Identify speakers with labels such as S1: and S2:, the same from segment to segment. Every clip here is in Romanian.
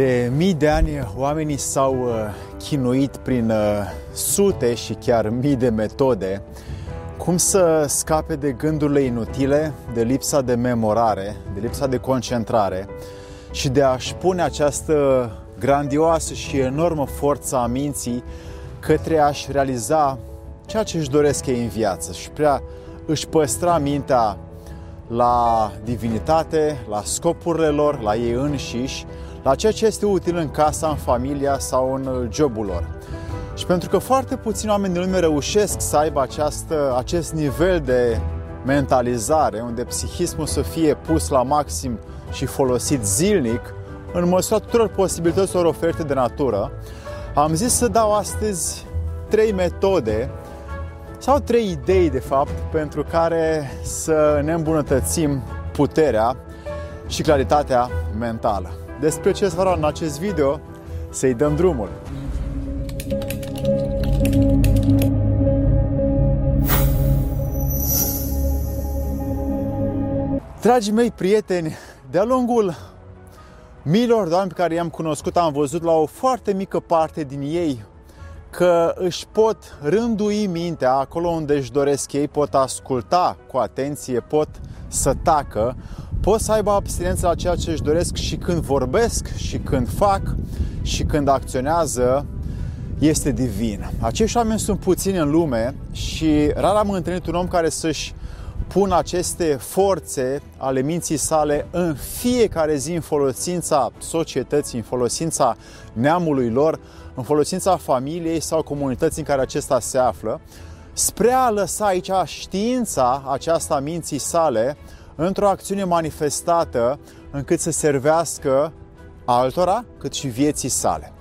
S1: De mii de ani oamenii s-au uh, chinuit prin uh, sute și chiar mii de metode cum să scape de gândurile inutile, de lipsa de memorare, de lipsa de concentrare și de a-și pune această grandioasă și enormă forță a minții către a-și realiza ceea ce își doresc ei în viață și prea își păstra mintea la divinitate, la scopurile lor, la ei înșiși, la ceea ce este util în casa, în familia sau în jobul lor. Și pentru că foarte puțini oameni din lume reușesc să aibă această, acest nivel de mentalizare, unde psihismul să fie pus la maxim și folosit zilnic, în măsura tuturor posibilităților oferite de natură, am zis să dau astăzi trei metode sau trei idei, de fapt, pentru care să ne îmbunătățim puterea și claritatea mentală. Despre ce să vreau în acest video, să-i dăm drumul. Dragii mei prieteni, de-a lungul miilor de oameni pe care i-am cunoscut, am văzut la o foarte mică parte din ei că își pot rândui mintea acolo unde își doresc ei, pot asculta cu atenție, pot să tacă, pot să aibă abstinență la ceea ce își doresc și când vorbesc și când fac și când acționează este divin. Acești oameni sunt puțini în lume și rar am întâlnit un om care să-și pun aceste forțe ale minții sale în fiecare zi în folosința societății, în folosința neamului lor, în folosința familiei sau comunității în care acesta se află, spre a lăsa aici știința aceasta a minții sale într-o acțiune manifestată încât să servească altora, cât și vieții sale.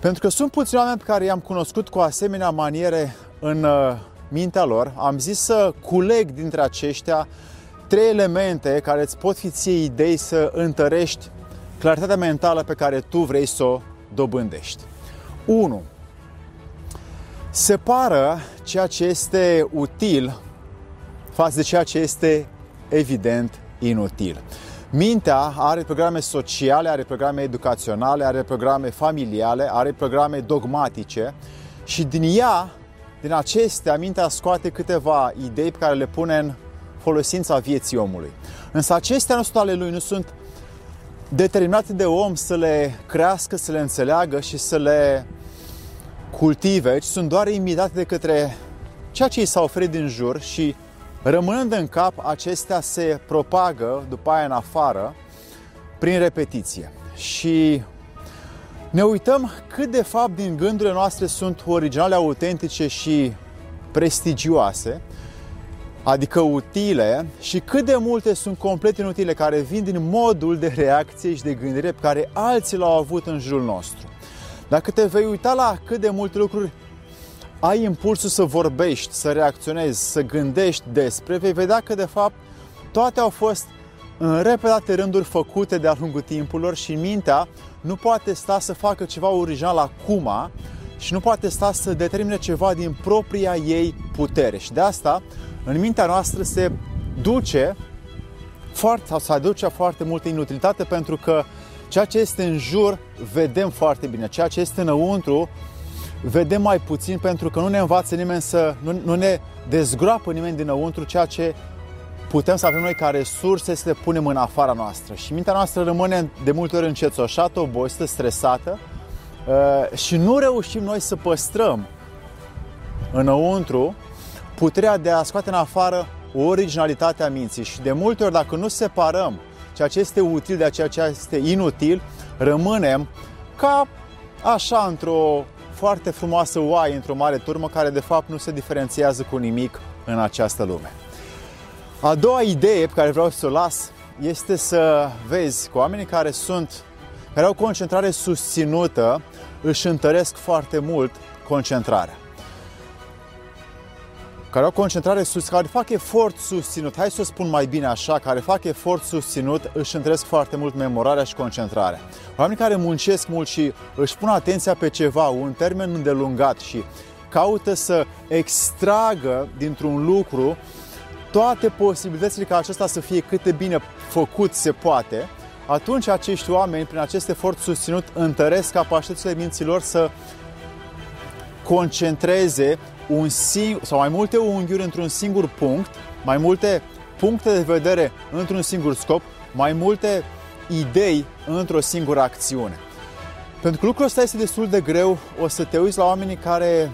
S1: Pentru că sunt puțini oameni pe care i-am cunoscut cu asemenea maniere în uh, mintea lor, am zis să culeg dintre aceștia trei elemente care îți pot fi ție idei să întărești claritatea mentală pe care tu vrei să o dobândești. 1. Separă ceea ce este util față de ceea ce este evident inutil. Mintea are programe sociale, are programe educaționale, are programe familiale, are programe dogmatice și din ea, din acestea, mintea scoate câteva idei pe care le pune în folosința vieții omului. Însă acestea nu sunt ale lui, nu sunt determinate de om să le crească, să le înțeleagă și să le cultive, ci sunt doar imitate de către ceea ce i s-a oferit din jur și Rămânând în cap, acestea se propagă după aia în afară prin repetiție. Și ne uităm cât de fapt din gândurile noastre sunt originale, autentice și prestigioase, adică utile, și cât de multe sunt complet inutile, care vin din modul de reacție și de gândire pe care alții l-au avut în jurul nostru. Dacă te vei uita la cât de multe lucruri ai impulsul să vorbești, să reacționezi, să gândești despre, vei vedea că de fapt toate au fost în repetate rânduri făcute de-a lungul timpurilor și mintea nu poate sta să facă ceva original acum și nu poate sta să determine ceva din propria ei putere. Și de asta, în mintea noastră se duce foarte, sau se aduce foarte multă inutilitate pentru că ceea ce este în jur vedem foarte bine, ceea ce este înăuntru vedem mai puțin pentru că nu ne învață nimeni să, nu, nu ne dezgroapă nimeni dinăuntru ceea ce putem să avem noi ca resurse să le punem în afara noastră. Și mintea noastră rămâne de multe ori încețoșată, obosită, stresată uh, și nu reușim noi să păstrăm înăuntru puterea de a scoate în afară originalitatea minții. Și de multe ori, dacă nu separăm ceea ce este util de ceea ce este inutil, rămânem ca așa într-o foarte frumoasă oaie într-o mare turmă care de fapt nu se diferențiază cu nimic în această lume. A doua idee pe care vreau să o las este să vezi că oamenii care sunt, care au concentrare susținută, își întăresc foarte mult concentrarea care au concentrare sus, care fac efort susținut, hai să o spun mai bine așa, care fac efort susținut, își întresc foarte mult memorarea și concentrarea. Oamenii care muncesc mult și își pun atenția pe ceva, un termen îndelungat și caută să extragă dintr-un lucru toate posibilitățile ca acesta să fie cât de bine făcut se poate, atunci acești oameni, prin acest efort susținut, întăresc capacitățile minților să concentreze un singur, sau mai multe unghiuri într-un singur punct, mai multe puncte de vedere într-un singur scop, mai multe idei într-o singură acțiune. Pentru că lucrul ăsta este destul de greu, o să te uiți la oamenii care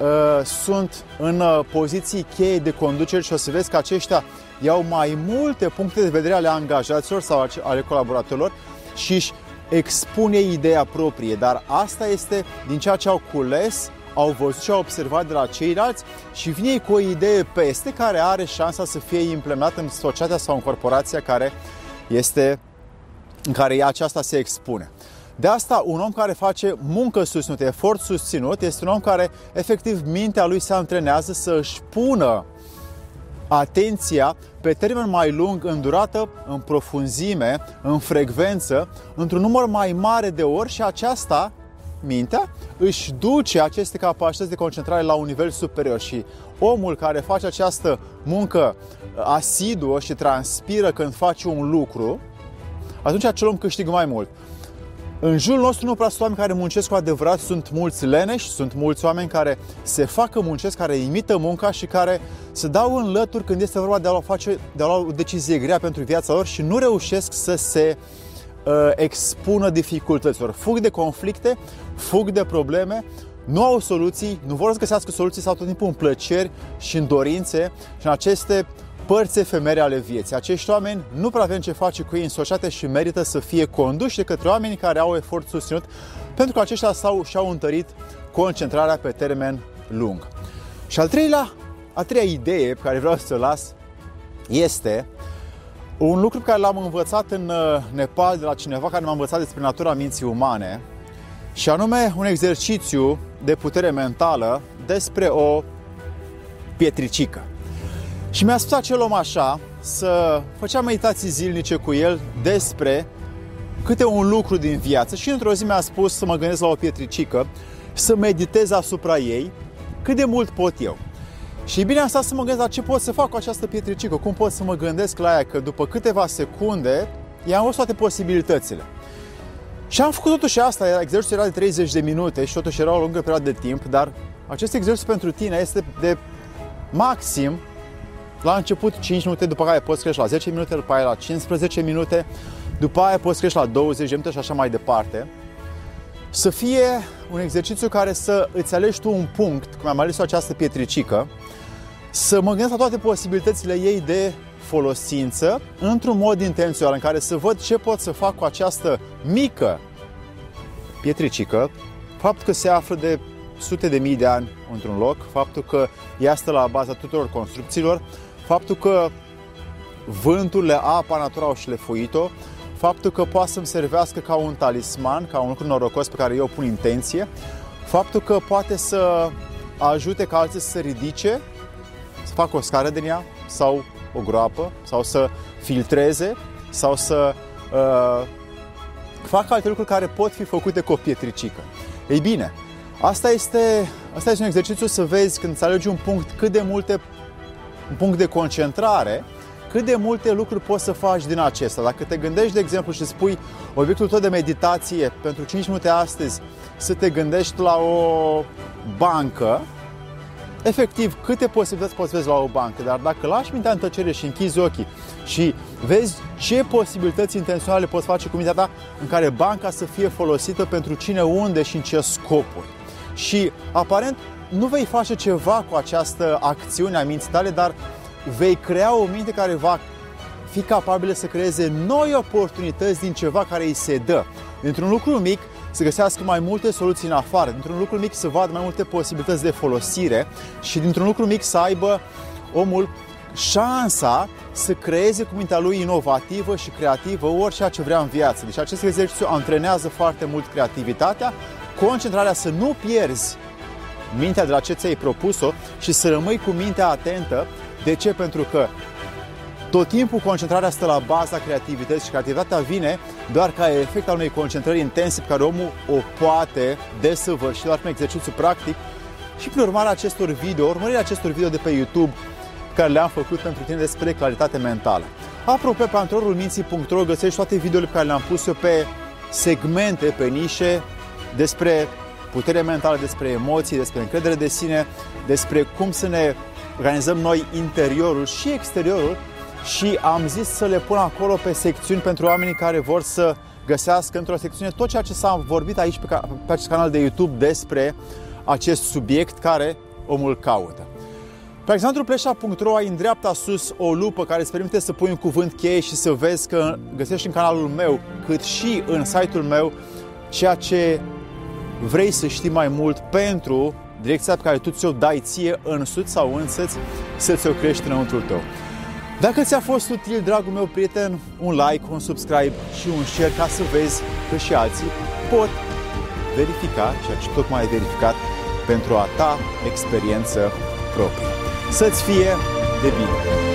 S1: uh, sunt în uh, poziții cheie de conducere și o să vezi că aceștia iau mai multe puncte de vedere ale angajaților sau ale colaboratorilor și își expune ideea proprie, dar asta este din ceea ce au cules, au văzut și au observat de la ceilalți și vine cu o idee peste care are șansa să fie implementată în societatea sau în corporația care este în care ea aceasta se expune. De asta, un om care face muncă susținută, efort susținut, este un om care, efectiv, mintea lui se antrenează să își pună atenția pe termen mai lung, în durată, în profunzime, în frecvență, într-un număr mai mare de ori și aceasta, mintea, își duce aceste capacități de concentrare la un nivel superior și omul care face această muncă asiduă și transpiră când face un lucru, atunci acel om câștigă mai mult. În jurul nostru nu prea sunt oameni care muncesc cu adevărat, sunt mulți leneși, sunt mulți oameni care se facă muncesc, care imită munca și care se dau în lături când este vorba de a, face, de a lua o decizie grea pentru viața lor și nu reușesc să se uh, expună dificultăților. Fug de conflicte, fug de probleme, nu au soluții, nu vor să găsească soluții sau tot timpul în plăceri și în dorințe și în aceste părți efemere ale vieții. Acești oameni nu prea avem ce face cu ei în societate și merită să fie conduși de către oameni care au efort susținut, pentru că aceștia s-au, și-au întărit concentrarea pe termen lung. Și al treilea, a treia idee pe care vreau să o las este un lucru pe care l-am învățat în uh, Nepal de la cineva care m-a învățat despre natura minții umane și anume un exercițiu de putere mentală despre o pietricică. Și mi-a spus acel om așa să făceam meditații zilnice cu el despre câte un lucru din viață și într-o zi mi-a spus să mă gândesc la o pietricică, să meditez asupra ei cât de mult pot eu. Și bine am stat să mă gândesc la ce pot să fac cu această pietricică, cum pot să mă gândesc la ea, că după câteva secunde i-am văzut toate posibilitățile. Și am făcut totuși asta, exercițiul era de 30 de minute și totuși era o lungă perioadă de timp, dar acest exercițiu pentru tine este de maxim la început 5 minute, după care poți crește la 10 minute, după aia la 15 minute, după aia poți crește la 20 de minute și așa mai departe. Să fie un exercițiu care să îți alegi tu un punct, cum am ales această pietricică, să mă gândesc la toate posibilitățile ei de folosință într-un mod intențional în care să văd ce pot să fac cu această mică pietricică, faptul că se află de sute de mii de ani într-un loc, faptul că ea stă la baza tuturor construcțiilor, faptul că vânturile, apa, natura au șlefuit-o, faptul că poate să-mi servească ca un talisman, ca un lucru norocos pe care eu pun intenție, faptul că poate să ajute ca alții să se ridice, să facă o scară din ea sau o groapă, sau să filtreze, sau să uh, facă alte lucruri care pot fi făcute cu o pietricică. Ei bine, asta este, asta este un exercițiu să vezi când îți alegi un punct cât de multe un punct de concentrare, cât de multe lucruri poți să faci din acesta. Dacă te gândești, de exemplu, și spui obiectul tău de meditație pentru 5 minute astăzi, să te gândești la o bancă, efectiv, câte posibilități poți vezi la o bancă, dar dacă lași mintea în tăcere și închizi ochii și vezi ce posibilități intenționale poți face cu mintea ta în care banca să fie folosită pentru cine, unde și în ce scopuri. Și aparent nu vei face ceva cu această acțiune a minții tale, dar vei crea o minte care va fi capabilă să creeze noi oportunități din ceva care îi se dă. Dintr-un lucru mic să găsească mai multe soluții în afară, dintr-un lucru mic să vadă mai multe posibilități de folosire și dintr-un lucru mic să aibă omul șansa să creeze cu mintea lui inovativă și creativă orice ce vrea în viață. Deci acest exercițiu antrenează foarte mult creativitatea, concentrarea să nu pierzi mintea de la ce ți-ai propus-o și să rămâi cu mintea atentă. De ce? Pentru că tot timpul concentrarea stă la baza creativității și creativitatea vine doar ca efect al unei concentrări intense pe care omul o poate desăvârși doar prin exercițiu practic și prin urmarea acestor video, urmărirea acestor video de pe YouTube care le-am făcut pentru tine despre claritate mentală. Apropo, pe antrenorulminții.ro găsești toate videole pe care le-am pus eu pe segmente, pe nișe despre putere mentală, despre emoții, despre încredere de sine, despre cum să ne organizăm noi interiorul și exteriorul și am zis să le pun acolo pe secțiuni pentru oamenii care vor să găsească într-o secțiune tot ceea ce s-a vorbit aici pe, pe acest canal de YouTube despre acest subiect care omul caută. Pe exemplu, pleșa.ro ai în dreapta sus o lupă care îți permite să pui un cuvânt cheie și să vezi că găsești în canalul meu, cât și în site-ul meu, ceea ce vrei să știi mai mult pentru direcția pe care tu ți-o dai ție însuți sau însăți să ți-o crești înăuntru tău. Dacă ți-a fost util, dragul meu prieten, un like, un subscribe și un share ca să vezi că și alții pot verifica ceea ce tocmai ai verificat pentru a ta experiență proprie. Să-ți fie de bine!